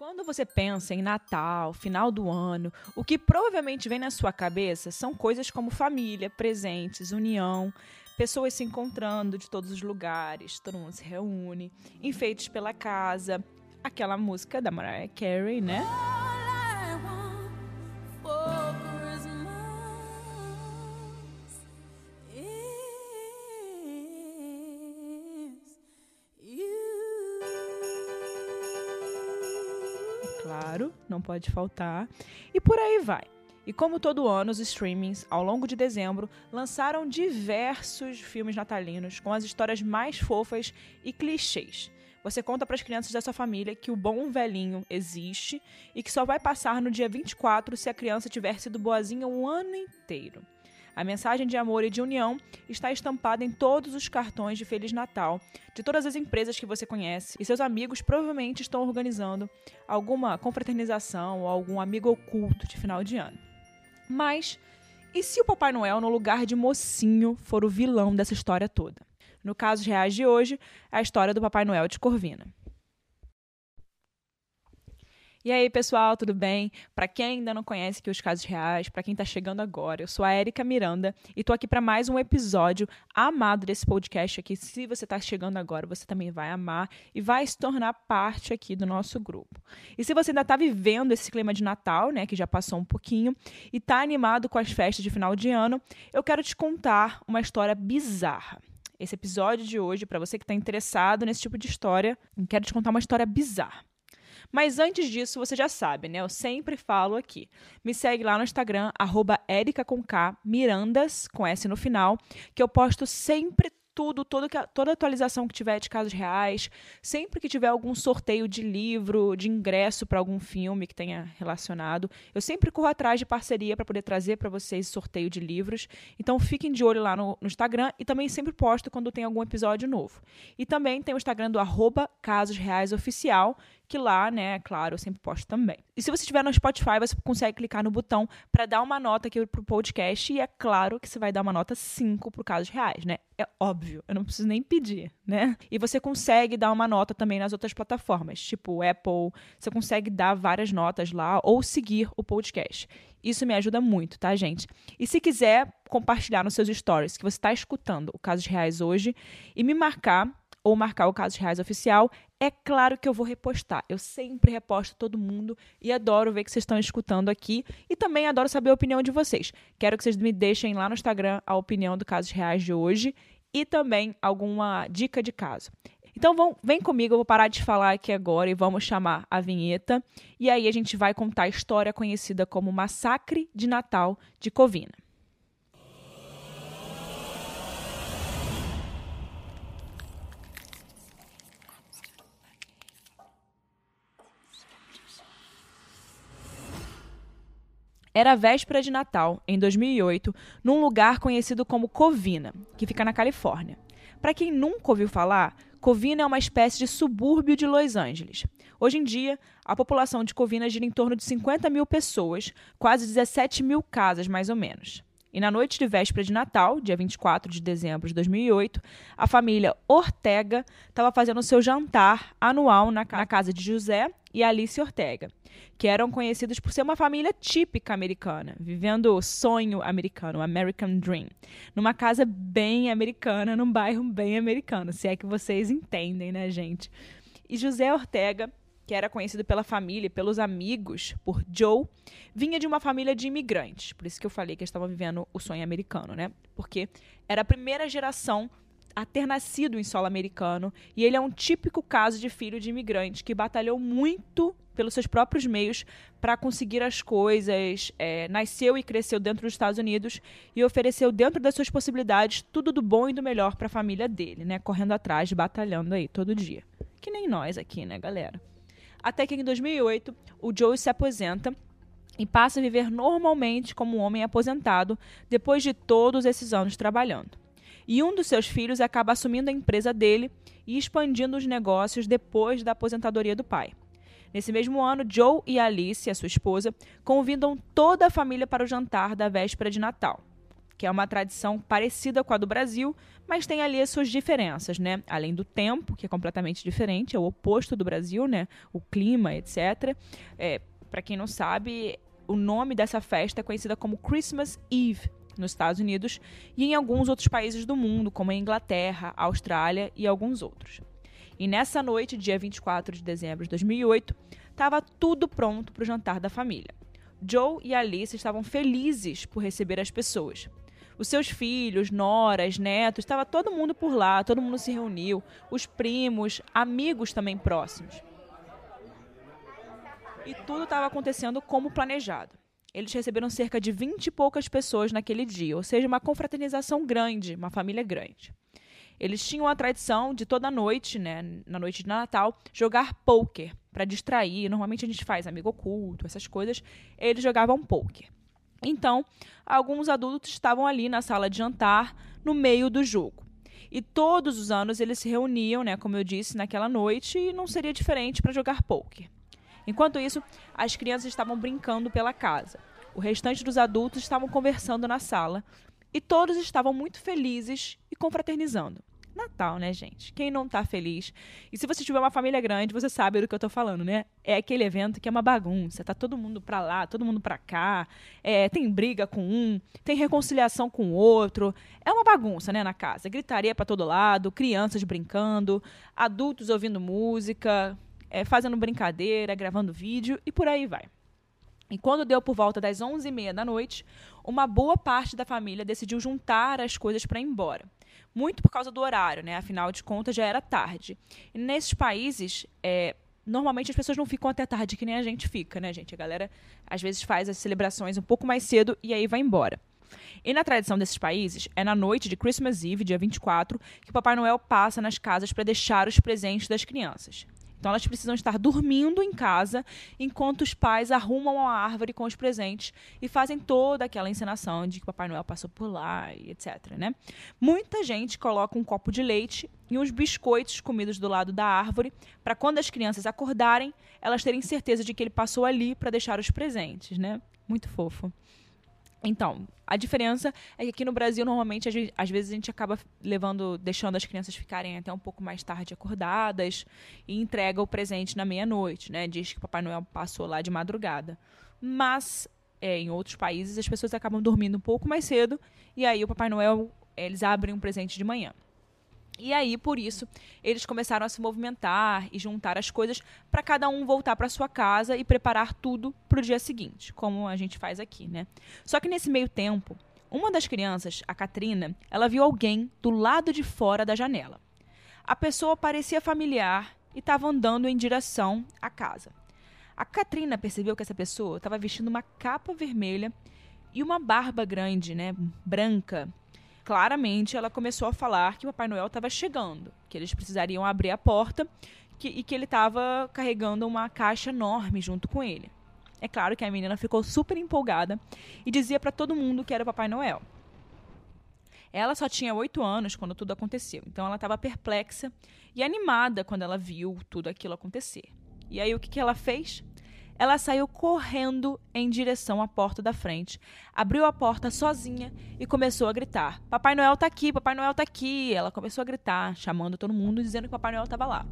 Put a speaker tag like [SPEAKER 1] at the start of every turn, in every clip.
[SPEAKER 1] Quando você pensa em Natal, final do ano, o que provavelmente vem na sua cabeça são coisas como família, presentes, união, pessoas se encontrando de todos os lugares, todo mundo se reúne, enfeites pela casa, aquela música da Mariah Carey, né? Não pode faltar. E por aí vai. E como todo ano, os streamings, ao longo de dezembro, lançaram diversos filmes natalinos com as histórias mais fofas e clichês. Você conta para as crianças da sua família que o bom velhinho existe e que só vai passar no dia 24 se a criança tiver sido boazinha o ano inteiro. A mensagem de amor e de união está estampada em todos os cartões de Feliz Natal de todas as empresas que você conhece e seus amigos provavelmente estão organizando alguma confraternização ou algum amigo oculto de final de ano. Mas e se o Papai Noel, no lugar de mocinho, for o vilão dessa história toda? No caso reais de hoje, é a história do Papai Noel de Corvina. E aí, pessoal, tudo bem? Para quem ainda não conhece aqui os casos reais, para quem está chegando agora, eu sou a Erika Miranda e tô aqui para mais um episódio amado desse podcast aqui. Se você está chegando agora, você também vai amar e vai se tornar parte aqui do nosso grupo. E se você ainda está vivendo esse clima de Natal, né, que já passou um pouquinho, e está animado com as festas de final de ano, eu quero te contar uma história bizarra esse episódio de hoje, para você que está interessado nesse tipo de história, quero te contar uma história bizarra. Mas antes disso, você já sabe, né? Eu sempre falo aqui. Me segue lá no Instagram, arroba Mirandas, com S no final, que eu posto sempre tudo, toda, toda atualização que tiver de casos reais, sempre que tiver algum sorteio de livro, de ingresso para algum filme que tenha relacionado, eu sempre corro atrás de parceria para poder trazer para vocês sorteio de livros. Então fiquem de olho lá no, no, Instagram e também sempre posto quando tem algum episódio novo. E também tem o Instagram do arroba Casos Reais Oficial, que lá, né, claro, eu sempre posto também. E se você estiver no Spotify, você consegue clicar no botão para dar uma nota aqui pro podcast e é claro que você vai dar uma nota 5 pro Casos Reais, né? É óbvio, eu não preciso nem pedir, né? E você consegue dar uma nota também nas outras plataformas, tipo Apple, você consegue dar várias notas lá ou seguir o podcast. Isso me ajuda muito, tá, gente? E se quiser compartilhar nos seus stories que você está escutando o Casos Reais hoje e me marcar ou marcar o Casos Reais Oficial, é claro que eu vou repostar. Eu sempre reposto todo mundo e adoro ver que vocês estão escutando aqui e também adoro saber a opinião de vocês. Quero que vocês me deixem lá no Instagram a opinião do Casos Reais de hoje e também alguma dica de caso. Então vão, vem comigo, eu vou parar de falar aqui agora e vamos chamar a vinheta. E aí a gente vai contar a história conhecida como Massacre de Natal de Covina. Era véspera de Natal, em 2008, num lugar conhecido como Covina, que fica na Califórnia. Para quem nunca ouviu falar, Covina é uma espécie de subúrbio de Los Angeles. Hoje em dia, a população de Covina gira em torno de 50 mil pessoas, quase 17 mil casas, mais ou menos. E na noite de véspera de Natal, dia 24 de dezembro de 2008, a família Ortega estava fazendo seu jantar anual na casa de José e Alice Ortega, que eram conhecidos por ser uma família típica americana, vivendo o sonho americano, o American Dream, numa casa bem americana, num bairro bem americano, se é que vocês entendem, né, gente? E José Ortega que era conhecido pela família e pelos amigos por Joe, vinha de uma família de imigrantes. Por isso que eu falei que eles estavam vivendo o sonho americano, né? Porque era a primeira geração a ter nascido em solo americano e ele é um típico caso de filho de imigrante que batalhou muito pelos seus próprios meios para conseguir as coisas, é, nasceu e cresceu dentro dos Estados Unidos e ofereceu dentro das suas possibilidades tudo do bom e do melhor para a família dele, né? Correndo atrás, batalhando aí todo dia. Que nem nós aqui, né, galera? Até que em 2008 o Joe se aposenta e passa a viver normalmente como um homem aposentado depois de todos esses anos trabalhando. E um dos seus filhos acaba assumindo a empresa dele e expandindo os negócios depois da aposentadoria do pai. Nesse mesmo ano, Joe e Alice, a sua esposa, convidam toda a família para o jantar da véspera de Natal. Que é uma tradição parecida com a do Brasil, mas tem ali as suas diferenças, né? Além do tempo, que é completamente diferente, é o oposto do Brasil, né? O clima, etc. É, Para quem não sabe, o nome dessa festa é conhecida como Christmas Eve nos Estados Unidos e em alguns outros países do mundo, como a Inglaterra, a Austrália e alguns outros. E nessa noite, dia 24 de dezembro de 2008, estava tudo pronto para o jantar da família. Joe e Alice estavam felizes por receber as pessoas. Os seus filhos, noras, netos, estava todo mundo por lá, todo mundo se reuniu, os primos, amigos também próximos. E tudo estava acontecendo como planejado. Eles receberam cerca de 20 e poucas pessoas naquele dia, ou seja, uma confraternização grande, uma família grande. Eles tinham a tradição de toda noite, né, na noite de Natal, jogar poker para distrair. Normalmente a gente faz amigo oculto, essas coisas. Eles jogavam poker. Então, alguns adultos estavam ali na sala de jantar, no meio do jogo. E todos os anos eles se reuniam, né, como eu disse, naquela noite e não seria diferente para jogar poker. Enquanto isso, as crianças estavam brincando pela casa. O restante dos adultos estavam conversando na sala e todos estavam muito felizes e confraternizando. Natal, né, gente? Quem não tá feliz? E se você tiver uma família grande, você sabe do que eu tô falando, né? É aquele evento que é uma bagunça, tá todo mundo pra lá, todo mundo pra cá, é, tem briga com um, tem reconciliação com o outro. É uma bagunça, né, na casa. Gritaria para todo lado, crianças brincando, adultos ouvindo música, é, fazendo brincadeira, gravando vídeo e por aí vai. E quando deu por volta das 11h30 da noite, uma boa parte da família decidiu juntar as coisas para ir embora muito por causa do horário, né? Afinal de contas, já era tarde. E nesses países, é, normalmente as pessoas não ficam até tarde que nem a gente fica, né, gente? A galera às vezes faz as celebrações um pouco mais cedo e aí vai embora. E na tradição desses países, é na noite de Christmas Eve, dia 24, que o Papai Noel passa nas casas para deixar os presentes das crianças. Então elas precisam estar dormindo em casa enquanto os pais arrumam a árvore com os presentes e fazem toda aquela encenação de que o Papai Noel passou por lá e etc. Né? Muita gente coloca um copo de leite e uns biscoitos comidos do lado da árvore para quando as crianças acordarem, elas terem certeza de que ele passou ali para deixar os presentes, né? Muito fofo. Então, a diferença é que aqui no Brasil, normalmente, às vezes a gente acaba levando, deixando as crianças ficarem até um pouco mais tarde acordadas e entrega o presente na meia-noite, né? Diz que Papai Noel passou lá de madrugada. Mas, é, em outros países, as pessoas acabam dormindo um pouco mais cedo e aí o Papai Noel, eles abrem um presente de manhã. E aí, por isso, eles começaram a se movimentar e juntar as coisas para cada um voltar para sua casa e preparar tudo para o dia seguinte, como a gente faz aqui, né? Só que nesse meio tempo, uma das crianças, a Katrina, ela viu alguém do lado de fora da janela. A pessoa parecia familiar e estava andando em direção à casa. A Katrina percebeu que essa pessoa estava vestindo uma capa vermelha e uma barba grande, né, branca, claramente ela começou a falar que o Papai Noel estava chegando, que eles precisariam abrir a porta que, e que ele estava carregando uma caixa enorme junto com ele. É claro que a menina ficou super empolgada e dizia para todo mundo que era o Papai Noel. Ela só tinha oito anos quando tudo aconteceu, então ela estava perplexa e animada quando ela viu tudo aquilo acontecer. E aí o que, que ela fez? Ela saiu correndo em direção à porta da frente, abriu a porta sozinha e começou a gritar: Papai Noel tá aqui, Papai Noel tá aqui. Ela começou a gritar, chamando todo mundo, dizendo que Papai Noel estava lá.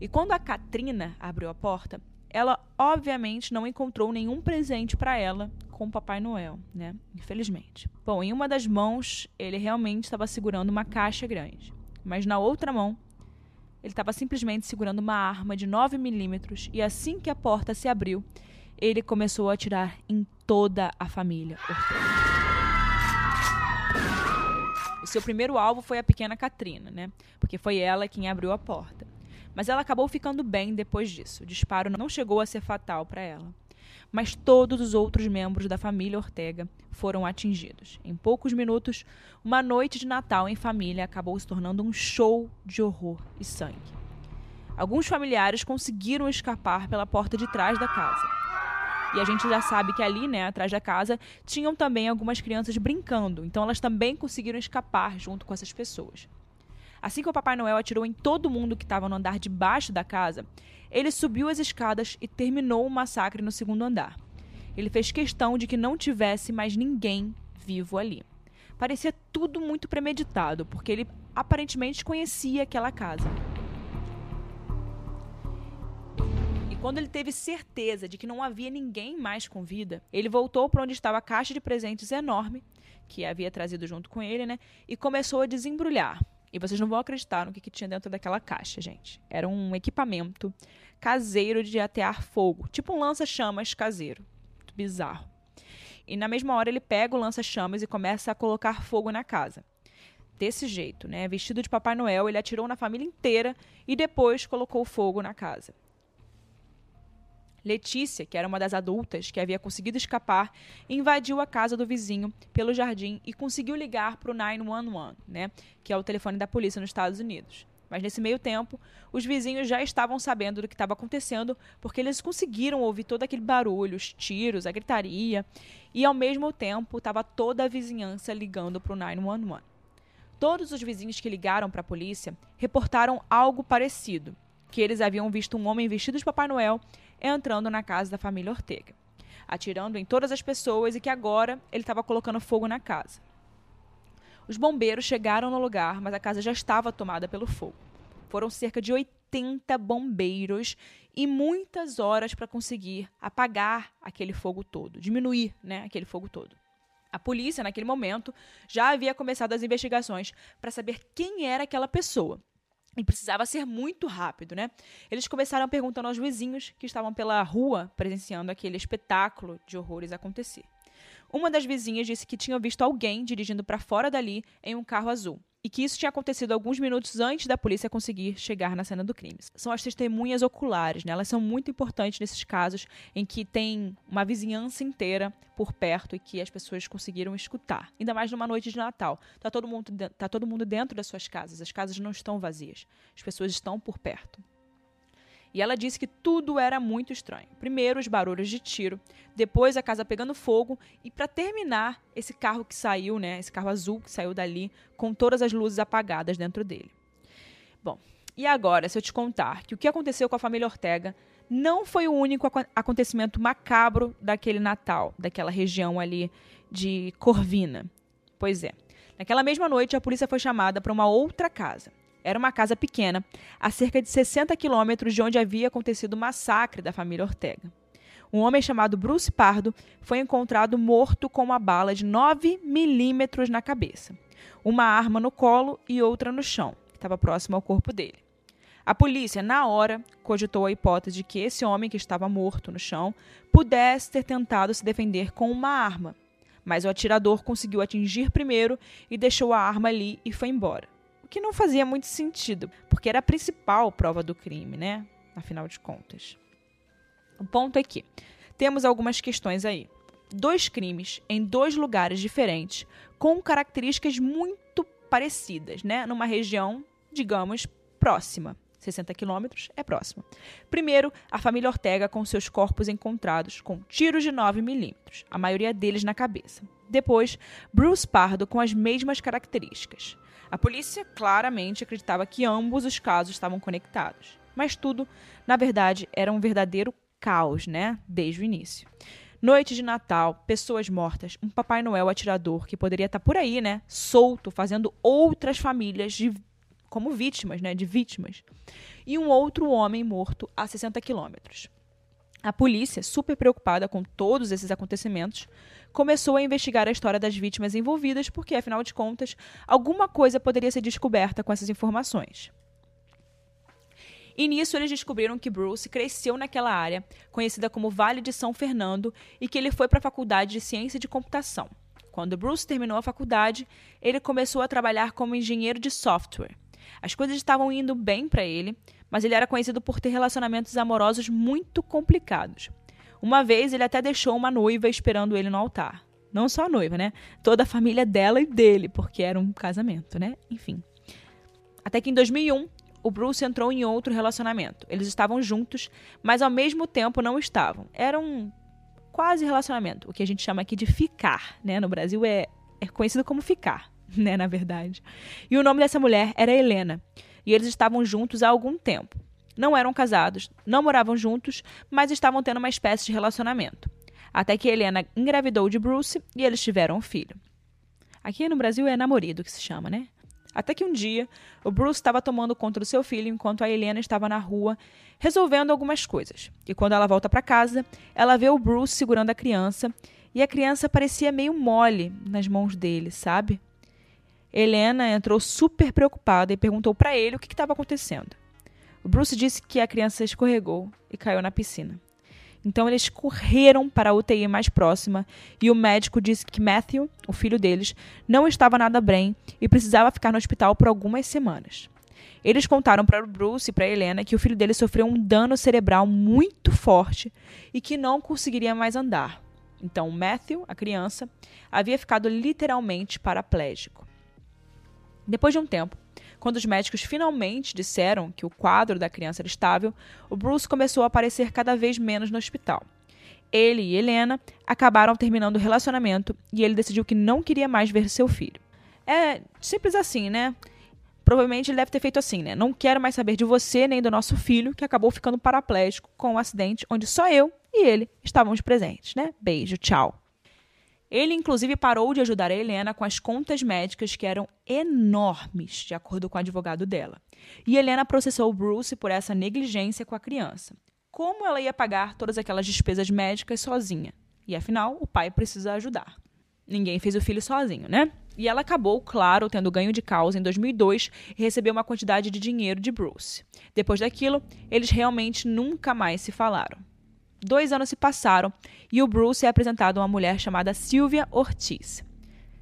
[SPEAKER 1] E quando a Katrina abriu a porta, ela obviamente não encontrou nenhum presente para ela com o Papai Noel, né? Infelizmente. Bom, em uma das mãos ele realmente estava segurando uma caixa grande, mas na outra mão ele estava simplesmente segurando uma arma de 9 milímetros e assim que a porta se abriu, ele começou a atirar em toda a família O seu primeiro alvo foi a pequena Katrina, né? Porque foi ela quem abriu a porta. Mas ela acabou ficando bem depois disso. O disparo não chegou a ser fatal para ela mas todos os outros membros da família Ortega foram atingidos. Em poucos minutos, uma noite de Natal em família acabou se tornando um show de horror e sangue. Alguns familiares conseguiram escapar pela porta de trás da casa. E a gente já sabe que ali, né, atrás da casa, tinham também algumas crianças brincando, então elas também conseguiram escapar junto com essas pessoas. Assim que o Papai Noel atirou em todo mundo que estava no andar de baixo da casa, ele subiu as escadas e terminou o massacre no segundo andar. Ele fez questão de que não tivesse mais ninguém vivo ali. Parecia tudo muito premeditado, porque ele aparentemente conhecia aquela casa. E quando ele teve certeza de que não havia ninguém mais com vida, ele voltou para onde estava a caixa de presentes enorme que havia trazido junto com ele, né? E começou a desembrulhar. E vocês não vão acreditar no que, que tinha dentro daquela caixa, gente. Era um equipamento caseiro de atear fogo, tipo um lança-chamas caseiro. Muito bizarro. E na mesma hora ele pega o lança-chamas e começa a colocar fogo na casa. Desse jeito, né? Vestido de Papai Noel, ele atirou na família inteira e depois colocou fogo na casa. Letícia, que era uma das adultas que havia conseguido escapar, invadiu a casa do vizinho pelo jardim e conseguiu ligar para o 911, né, que é o telefone da polícia nos Estados Unidos. Mas nesse meio tempo, os vizinhos já estavam sabendo do que estava acontecendo, porque eles conseguiram ouvir todo aquele barulho, os tiros, a gritaria, e ao mesmo tempo estava toda a vizinhança ligando para o 911. Todos os vizinhos que ligaram para a polícia reportaram algo parecido, que eles haviam visto um homem vestido de Papai Noel entrando na casa da família Ortega, atirando em todas as pessoas e que agora ele estava colocando fogo na casa. Os bombeiros chegaram no lugar, mas a casa já estava tomada pelo fogo. Foram cerca de 80 bombeiros e muitas horas para conseguir apagar aquele fogo todo, diminuir né, aquele fogo todo. A polícia, naquele momento, já havia começado as investigações para saber quem era aquela pessoa. E precisava ser muito rápido, né? Eles começaram perguntando aos vizinhos que estavam pela rua presenciando aquele espetáculo de horrores acontecer. Uma das vizinhas disse que tinha visto alguém dirigindo para fora dali em um carro azul e que isso tinha acontecido alguns minutos antes da polícia conseguir chegar na cena do crime. São as testemunhas oculares, né? elas são muito importantes nesses casos em que tem uma vizinhança inteira por perto e que as pessoas conseguiram escutar. Ainda mais numa noite de Natal. Está todo, mundo, tá todo mundo dentro das suas casas, as casas não estão vazias, as pessoas estão por perto. E ela disse que tudo era muito estranho. Primeiro, os barulhos de tiro, depois a casa pegando fogo e para terminar, esse carro que saiu, né, esse carro azul que saiu dali com todas as luzes apagadas dentro dele. Bom, e agora, se eu te contar que o que aconteceu com a família Ortega não foi o único acontecimento macabro daquele Natal, daquela região ali de Corvina. Pois é. Naquela mesma noite, a polícia foi chamada para uma outra casa. Era uma casa pequena, a cerca de 60 quilômetros de onde havia acontecido o massacre da família Ortega. Um homem chamado Bruce Pardo foi encontrado morto com uma bala de 9 milímetros na cabeça, uma arma no colo e outra no chão, que estava próximo ao corpo dele. A polícia, na hora, cogitou a hipótese de que esse homem que estava morto no chão pudesse ter tentado se defender com uma arma, mas o atirador conseguiu atingir primeiro e deixou a arma ali e foi embora o que não fazia muito sentido, porque era a principal prova do crime, né? Afinal de contas. O ponto é que temos algumas questões aí. Dois crimes em dois lugares diferentes, com características muito parecidas, né? Numa região, digamos, próxima. 60 quilômetros é próximo. Primeiro, a família Ortega com seus corpos encontrados com tiros de 9 milímetros, a maioria deles na cabeça. Depois, Bruce Pardo com as mesmas características. A polícia claramente acreditava que ambos os casos estavam conectados. Mas tudo, na verdade, era um verdadeiro caos, né? Desde o início. Noite de Natal, pessoas mortas, um Papai Noel atirador que poderia estar por aí, né? Solto, fazendo outras famílias de, como vítimas, né? De vítimas. E um outro homem morto a 60 quilômetros. A polícia, super preocupada com todos esses acontecimentos, começou a investigar a história das vítimas envolvidas, porque, afinal de contas, alguma coisa poderia ser descoberta com essas informações. E nisso eles descobriram que Bruce cresceu naquela área, conhecida como Vale de São Fernando, e que ele foi para a faculdade de Ciência de Computação. Quando Bruce terminou a faculdade, ele começou a trabalhar como engenheiro de software. As coisas estavam indo bem para ele, mas ele era conhecido por ter relacionamentos amorosos muito complicados. Uma vez ele até deixou uma noiva esperando ele no altar. Não só a noiva, né? Toda a família dela e dele, porque era um casamento, né? Enfim. Até que em 2001, o Bruce entrou em outro relacionamento. Eles estavam juntos, mas ao mesmo tempo não estavam. Era um quase relacionamento, o que a gente chama aqui de ficar, né? No Brasil é, é conhecido como ficar, né? Na verdade. E o nome dessa mulher era Helena e eles estavam juntos há algum tempo. Não eram casados, não moravam juntos, mas estavam tendo uma espécie de relacionamento. Até que Helena engravidou de Bruce e eles tiveram um filho. Aqui no Brasil é namorido que se chama, né? Até que um dia, o Bruce estava tomando conta do seu filho enquanto a Helena estava na rua resolvendo algumas coisas. E quando ela volta para casa, ela vê o Bruce segurando a criança e a criança parecia meio mole nas mãos dele, sabe? Helena entrou super preocupada e perguntou para ele o que estava acontecendo. O Bruce disse que a criança escorregou e caiu na piscina. Então eles correram para a UTI mais próxima e o médico disse que Matthew, o filho deles, não estava nada bem e precisava ficar no hospital por algumas semanas. Eles contaram para o Bruce e para Helena que o filho dele sofreu um dano cerebral muito forte e que não conseguiria mais andar. Então Matthew, a criança, havia ficado literalmente paraplégico. Depois de um tempo, quando os médicos finalmente disseram que o quadro da criança era estável, o Bruce começou a aparecer cada vez menos no hospital. Ele e Helena acabaram terminando o relacionamento e ele decidiu que não queria mais ver seu filho. É simples assim, né? Provavelmente ele deve ter feito assim, né? Não quero mais saber de você nem do nosso filho, que acabou ficando paraplégico com um acidente onde só eu e ele estávamos presentes, né? Beijo, tchau. Ele, inclusive, parou de ajudar a Helena com as contas médicas que eram enormes, de acordo com o advogado dela. E Helena processou Bruce por essa negligência com a criança. Como ela ia pagar todas aquelas despesas médicas sozinha? E afinal, o pai precisa ajudar. Ninguém fez o filho sozinho, né? E ela acabou, claro, tendo ganho de causa em 2002 e recebeu uma quantidade de dinheiro de Bruce. Depois daquilo, eles realmente nunca mais se falaram. Dois anos se passaram e o Bruce é apresentado a uma mulher chamada Sylvia Ortiz.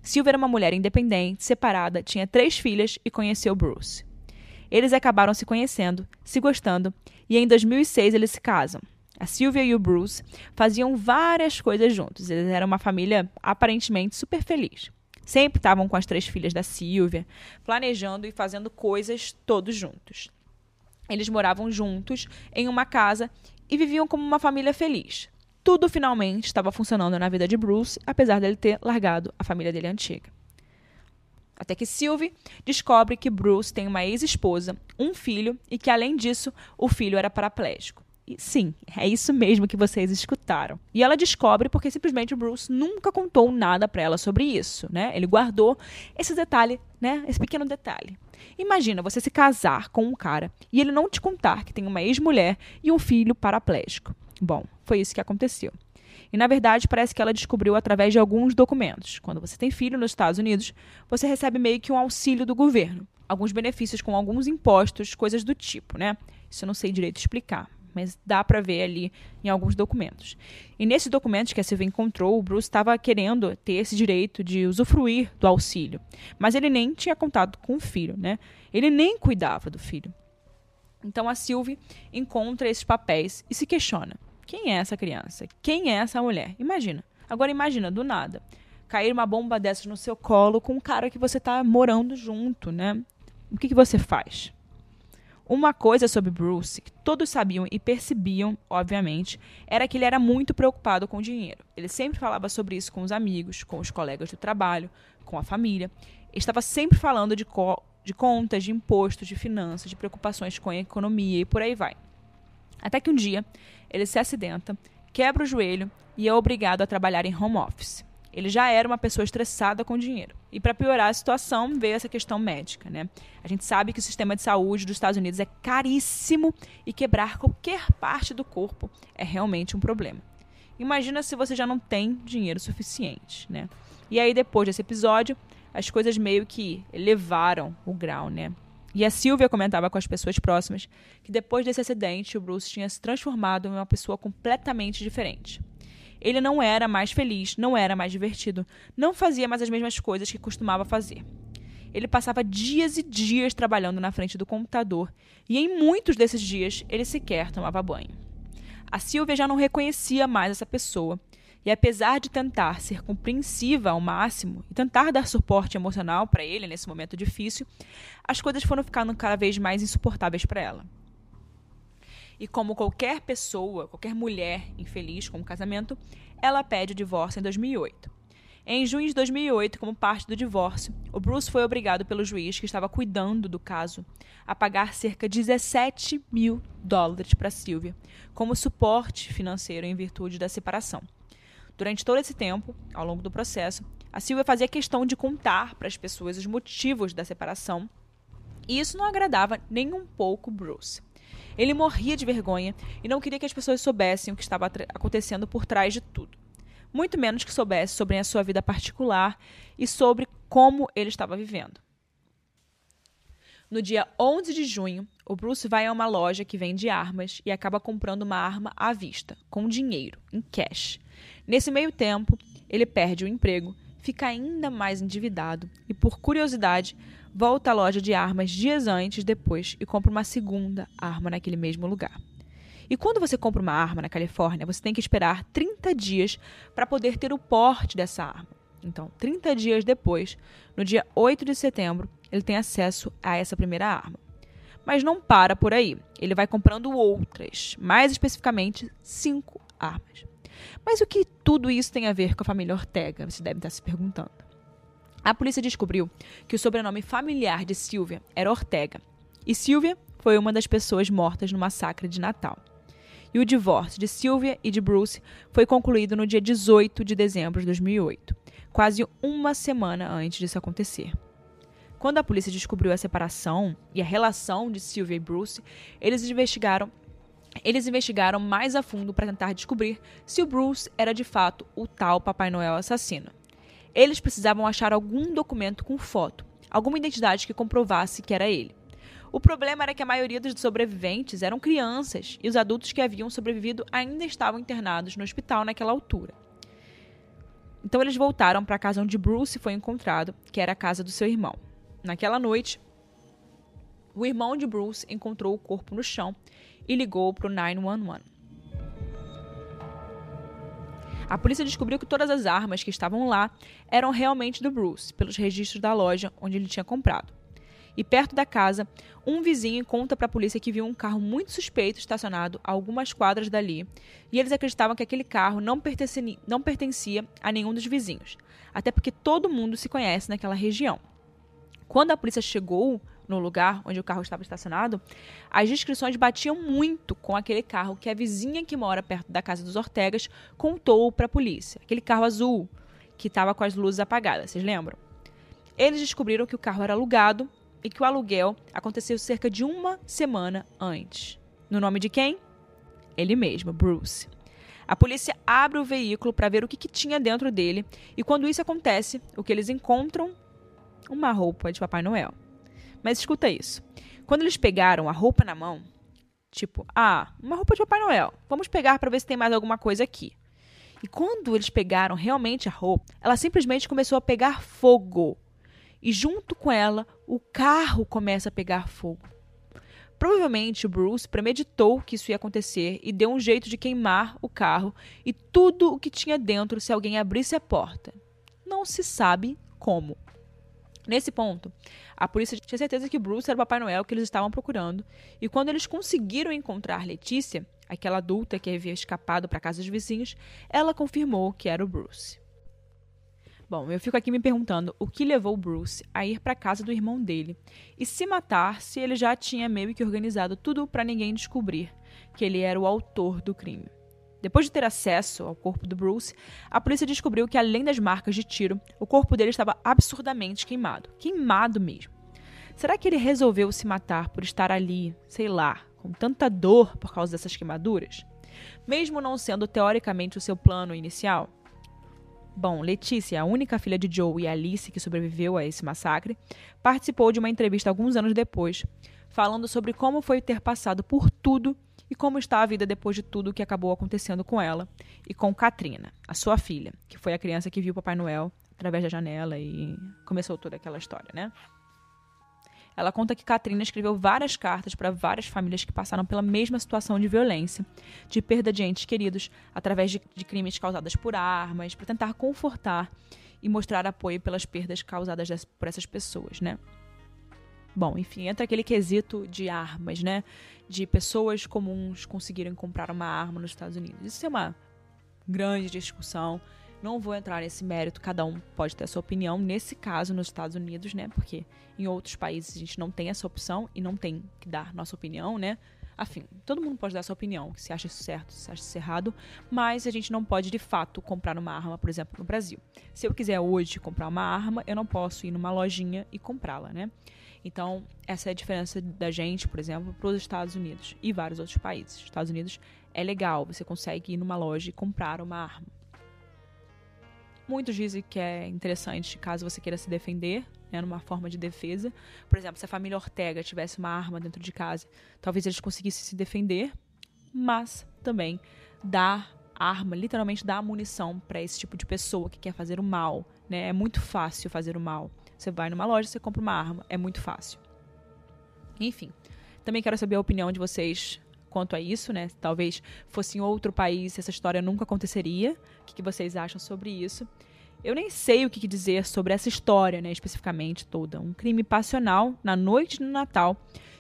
[SPEAKER 1] Sylvia era uma mulher independente, separada, tinha três filhas e conheceu Bruce. Eles acabaram se conhecendo, se gostando, e em 2006 eles se casam. A Sylvia e o Bruce faziam várias coisas juntos. Eles eram uma família aparentemente super feliz. Sempre estavam com as três filhas da Sylvia, planejando e fazendo coisas todos juntos. Eles moravam juntos em uma casa e viviam como uma família feliz. Tudo finalmente estava funcionando na vida de Bruce, apesar dele ter largado a família dele antiga. Até que Sylvie descobre que Bruce tem uma ex-esposa, um filho e que, além disso, o filho era paraplégico. Sim, é isso mesmo que vocês escutaram. E ela descobre porque simplesmente o Bruce nunca contou nada para ela sobre isso, né? Ele guardou esse detalhe, né? Esse pequeno detalhe. Imagina você se casar com um cara e ele não te contar que tem uma ex-mulher e um filho paraplégico. Bom, foi isso que aconteceu. E na verdade, parece que ela descobriu através de alguns documentos. Quando você tem filho nos Estados Unidos, você recebe meio que um auxílio do governo, alguns benefícios com alguns impostos, coisas do tipo, né? Isso eu não sei direito explicar, mas dá para ver ali em alguns documentos. E nesses documentos que a Silvia encontrou, o Bruce estava querendo ter esse direito de usufruir do auxílio, mas ele nem tinha contato com o filho, né? Ele nem cuidava do filho. Então a Sylvie encontra esses papéis e se questiona: quem é essa criança? Quem é essa mulher? Imagina. Agora imagina, do nada, cair uma bomba dessas no seu colo com um cara que você está morando junto, né? O que, que você faz? Uma coisa sobre Bruce que todos sabiam e percebiam, obviamente, era que ele era muito preocupado com o dinheiro. Ele sempre falava sobre isso com os amigos, com os colegas do trabalho, com a família. Ele estava sempre falando de, co de contas, de impostos, de finanças, de preocupações com a economia e por aí vai. Até que um dia ele se acidenta, quebra o joelho e é obrigado a trabalhar em home office. Ele já era uma pessoa estressada com dinheiro. E para piorar a situação, veio essa questão médica, né? A gente sabe que o sistema de saúde dos Estados Unidos é caríssimo e quebrar qualquer parte do corpo é realmente um problema. Imagina se você já não tem dinheiro suficiente, né? E aí depois desse episódio, as coisas meio que elevaram o grau, né? E a Silvia comentava com as pessoas próximas que depois desse acidente, o Bruce tinha se transformado em uma pessoa completamente diferente. Ele não era mais feliz, não era mais divertido, não fazia mais as mesmas coisas que costumava fazer. Ele passava dias e dias trabalhando na frente do computador e em muitos desses dias ele sequer tomava banho. A Silvia já não reconhecia mais essa pessoa e, apesar de tentar ser compreensiva ao máximo e tentar dar suporte emocional para ele nesse momento difícil, as coisas foram ficando cada vez mais insuportáveis para ela. E como qualquer pessoa, qualquer mulher infeliz com um casamento, ela pede o divórcio em 2008. Em junho de 2008, como parte do divórcio, o Bruce foi obrigado pelo juiz que estava cuidando do caso a pagar cerca de 17 mil dólares para Sylvia como suporte financeiro em virtude da separação. Durante todo esse tempo, ao longo do processo, A Silvia fazia questão de contar para as pessoas os motivos da separação, e isso não agradava nem um pouco Bruce. Ele morria de vergonha e não queria que as pessoas soubessem o que estava acontecendo por trás de tudo. Muito menos que soubesse sobre a sua vida particular e sobre como ele estava vivendo. No dia 11 de junho, o Bruce vai a uma loja que vende armas e acaba comprando uma arma à vista, com dinheiro, em cash. Nesse meio tempo, ele perde o emprego, fica ainda mais endividado e, por curiosidade, volta à loja de armas dias antes, depois, e compra uma segunda arma naquele mesmo lugar. E quando você compra uma arma na Califórnia, você tem que esperar 30 dias para poder ter o porte dessa arma. Então, 30 dias depois, no dia 8 de setembro, ele tem acesso a essa primeira arma. Mas não para por aí. Ele vai comprando outras, mais especificamente, cinco armas. Mas o que tudo isso tem a ver com a família Ortega? Você deve estar se perguntando. A polícia descobriu que o sobrenome familiar de Silvia era Ortega. E Silvia foi uma das pessoas mortas no massacre de Natal. E o divórcio de Silvia e de Bruce foi concluído no dia 18 de dezembro de 2008, quase uma semana antes disso acontecer. Quando a polícia descobriu a separação e a relação de Sylvia e Bruce, eles investigaram eles investigaram mais a fundo para tentar descobrir se o Bruce era de fato o tal Papai Noel assassino. Eles precisavam achar algum documento com foto, alguma identidade que comprovasse que era ele. O problema era que a maioria dos sobreviventes eram crianças e os adultos que haviam sobrevivido ainda estavam internados no hospital naquela altura. Então eles voltaram para a casa onde Bruce foi encontrado, que era a casa do seu irmão. Naquela noite, o irmão de Bruce encontrou o corpo no chão e ligou para o 911. A polícia descobriu que todas as armas que estavam lá eram realmente do Bruce, pelos registros da loja onde ele tinha comprado. E perto da casa, um vizinho conta para a polícia que viu um carro muito suspeito estacionado a algumas quadras dali, e eles acreditavam que aquele carro não pertencia, não pertencia a nenhum dos vizinhos, até porque todo mundo se conhece naquela região. Quando a polícia chegou no lugar onde o carro estava estacionado, as descrições batiam muito com aquele carro que a vizinha que mora perto da casa dos Ortegas contou para a polícia. Aquele carro azul que estava com as luzes apagadas, vocês lembram? Eles descobriram que o carro era alugado e que o aluguel aconteceu cerca de uma semana antes. No nome de quem? Ele mesmo, Bruce. A polícia abre o veículo para ver o que, que tinha dentro dele e quando isso acontece, o que eles encontram uma roupa de Papai Noel. Mas escuta isso. Quando eles pegaram a roupa na mão, tipo, ah, uma roupa de Papai Noel, vamos pegar para ver se tem mais alguma coisa aqui. E quando eles pegaram realmente a roupa, ela simplesmente começou a pegar fogo. E junto com ela, o carro começa a pegar fogo. Provavelmente o Bruce premeditou que isso ia acontecer e deu um jeito de queimar o carro e tudo o que tinha dentro se alguém abrisse a porta. Não se sabe como. Nesse ponto, a polícia tinha certeza que Bruce era o Papai Noel que eles estavam procurando, e quando eles conseguiram encontrar Letícia, aquela adulta que havia escapado para casa dos vizinhos, ela confirmou que era o Bruce. Bom, eu fico aqui me perguntando o que levou Bruce a ir para a casa do irmão dele e se matar se ele já tinha meio que organizado tudo para ninguém descobrir que ele era o autor do crime. Depois de ter acesso ao corpo do Bruce, a polícia descobriu que, além das marcas de tiro, o corpo dele estava absurdamente queimado. Queimado mesmo. Será que ele resolveu se matar por estar ali, sei lá, com tanta dor por causa dessas queimaduras? Mesmo não sendo teoricamente o seu plano inicial? Bom, Letícia, a única filha de Joe e Alice que sobreviveu a esse massacre, participou de uma entrevista alguns anos depois, falando sobre como foi ter passado por tudo e como está a vida depois de tudo o que acabou acontecendo com ela e com Katrina, a sua filha, que foi a criança que viu Papai Noel através da janela e começou toda aquela história, né? Ela conta que Katrina escreveu várias cartas para várias famílias que passaram pela mesma situação de violência, de perda de entes queridos, através de, de crimes causados por armas, para tentar confortar e mostrar apoio pelas perdas causadas por essas pessoas, né? Bom, enfim, entra aquele quesito de armas, né? De pessoas comuns conseguirem comprar uma arma nos Estados Unidos. Isso é uma grande discussão. Não vou entrar nesse mérito, cada um pode ter a sua opinião. Nesse caso, nos Estados Unidos, né? Porque em outros países a gente não tem essa opção e não tem que dar nossa opinião, né? Afim, todo mundo pode dar sua opinião, se acha isso certo, se acha isso errado, mas a gente não pode de fato comprar uma arma, por exemplo, no Brasil. Se eu quiser hoje comprar uma arma, eu não posso ir numa lojinha e comprá-la, né? Então, essa é a diferença da gente, por exemplo, para os Estados Unidos e vários outros países. Estados Unidos é legal, você consegue ir numa loja e comprar uma arma. Muitos dizem que é interessante caso você queira se defender, né, numa forma de defesa. Por exemplo, se a família Ortega tivesse uma arma dentro de casa, talvez eles conseguissem se defender, mas também dar arma, literalmente dar munição para esse tipo de pessoa que quer fazer o mal. Né? É muito fácil fazer o mal. Você vai numa loja, você compra uma arma, é muito fácil. Enfim, também quero saber a opinião de vocês quanto a isso, né? Talvez fosse em outro país, essa história nunca aconteceria. O que, que vocês acham sobre isso? Eu nem sei o que dizer sobre essa história, né, especificamente toda. Um crime passional na noite do Natal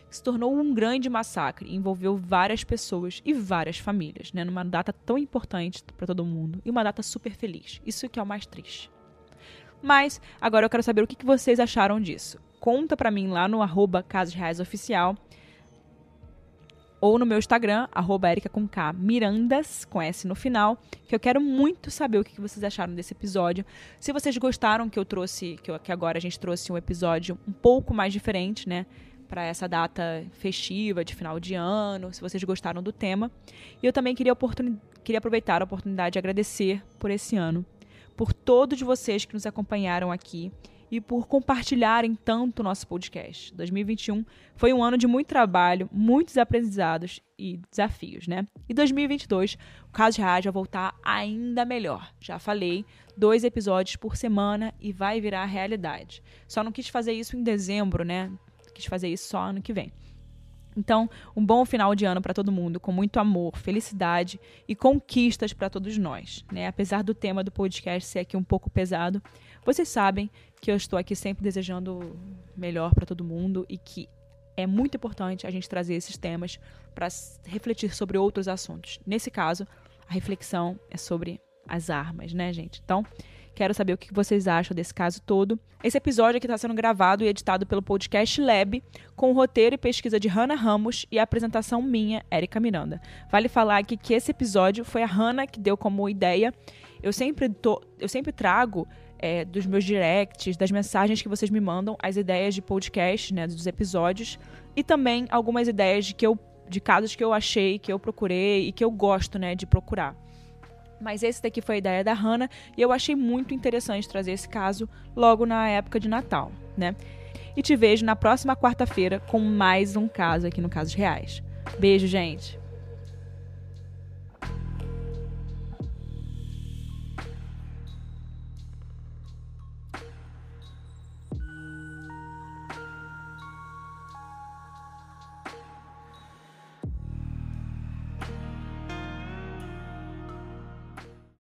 [SPEAKER 1] que se tornou um grande massacre e envolveu várias pessoas e várias famílias, né, numa data tão importante para todo mundo e uma data super feliz. Isso que é o mais triste. Mas agora eu quero saber o que vocês acharam disso. Conta para mim lá no arroba Casos Reais Oficial ou no meu Instagram, arroba com K, Mirandas, com S no final, que eu quero muito saber o que vocês acharam desse episódio. Se vocês gostaram que eu trouxe, que, eu, que agora a gente trouxe um episódio um pouco mais diferente, né? Para essa data festiva de final de ano, se vocês gostaram do tema. E eu também queria, queria aproveitar a oportunidade de agradecer por esse ano, por todos vocês que nos acompanharam aqui e por compartilharem tanto o nosso podcast. 2021 foi um ano de muito trabalho, muitos aprendizados e desafios, né? E 2022, o Caso de Rádio vai voltar ainda melhor. Já falei, dois episódios por semana e vai virar realidade. Só não quis fazer isso em dezembro, né? Quis fazer isso só ano que vem. Então, um bom final de ano para todo mundo, com muito amor, felicidade e conquistas para todos nós. Né? Apesar do tema do podcast ser aqui um pouco pesado, vocês sabem que eu estou aqui sempre desejando melhor para todo mundo e que é muito importante a gente trazer esses temas para refletir sobre outros assuntos. Nesse caso, a reflexão é sobre as armas, né, gente? Então, Quero saber o que vocês acham desse caso todo. Esse episódio aqui está sendo gravado e editado pelo Podcast Lab, com roteiro e pesquisa de Hannah Ramos e a apresentação minha, Érica Miranda. Vale falar aqui que esse episódio foi a Hannah que deu como ideia. Eu sempre, tô, eu sempre trago é, dos meus directs, das mensagens que vocês me mandam, as ideias de podcast, né, dos episódios, e também algumas ideias de, que eu, de casos que eu achei, que eu procurei e que eu gosto né, de procurar. Mas esse daqui foi a ideia da Hannah e eu achei muito interessante trazer esse caso logo na época de Natal, né? E te vejo na próxima quarta-feira com mais um caso aqui no Casos Reais. Beijo, gente!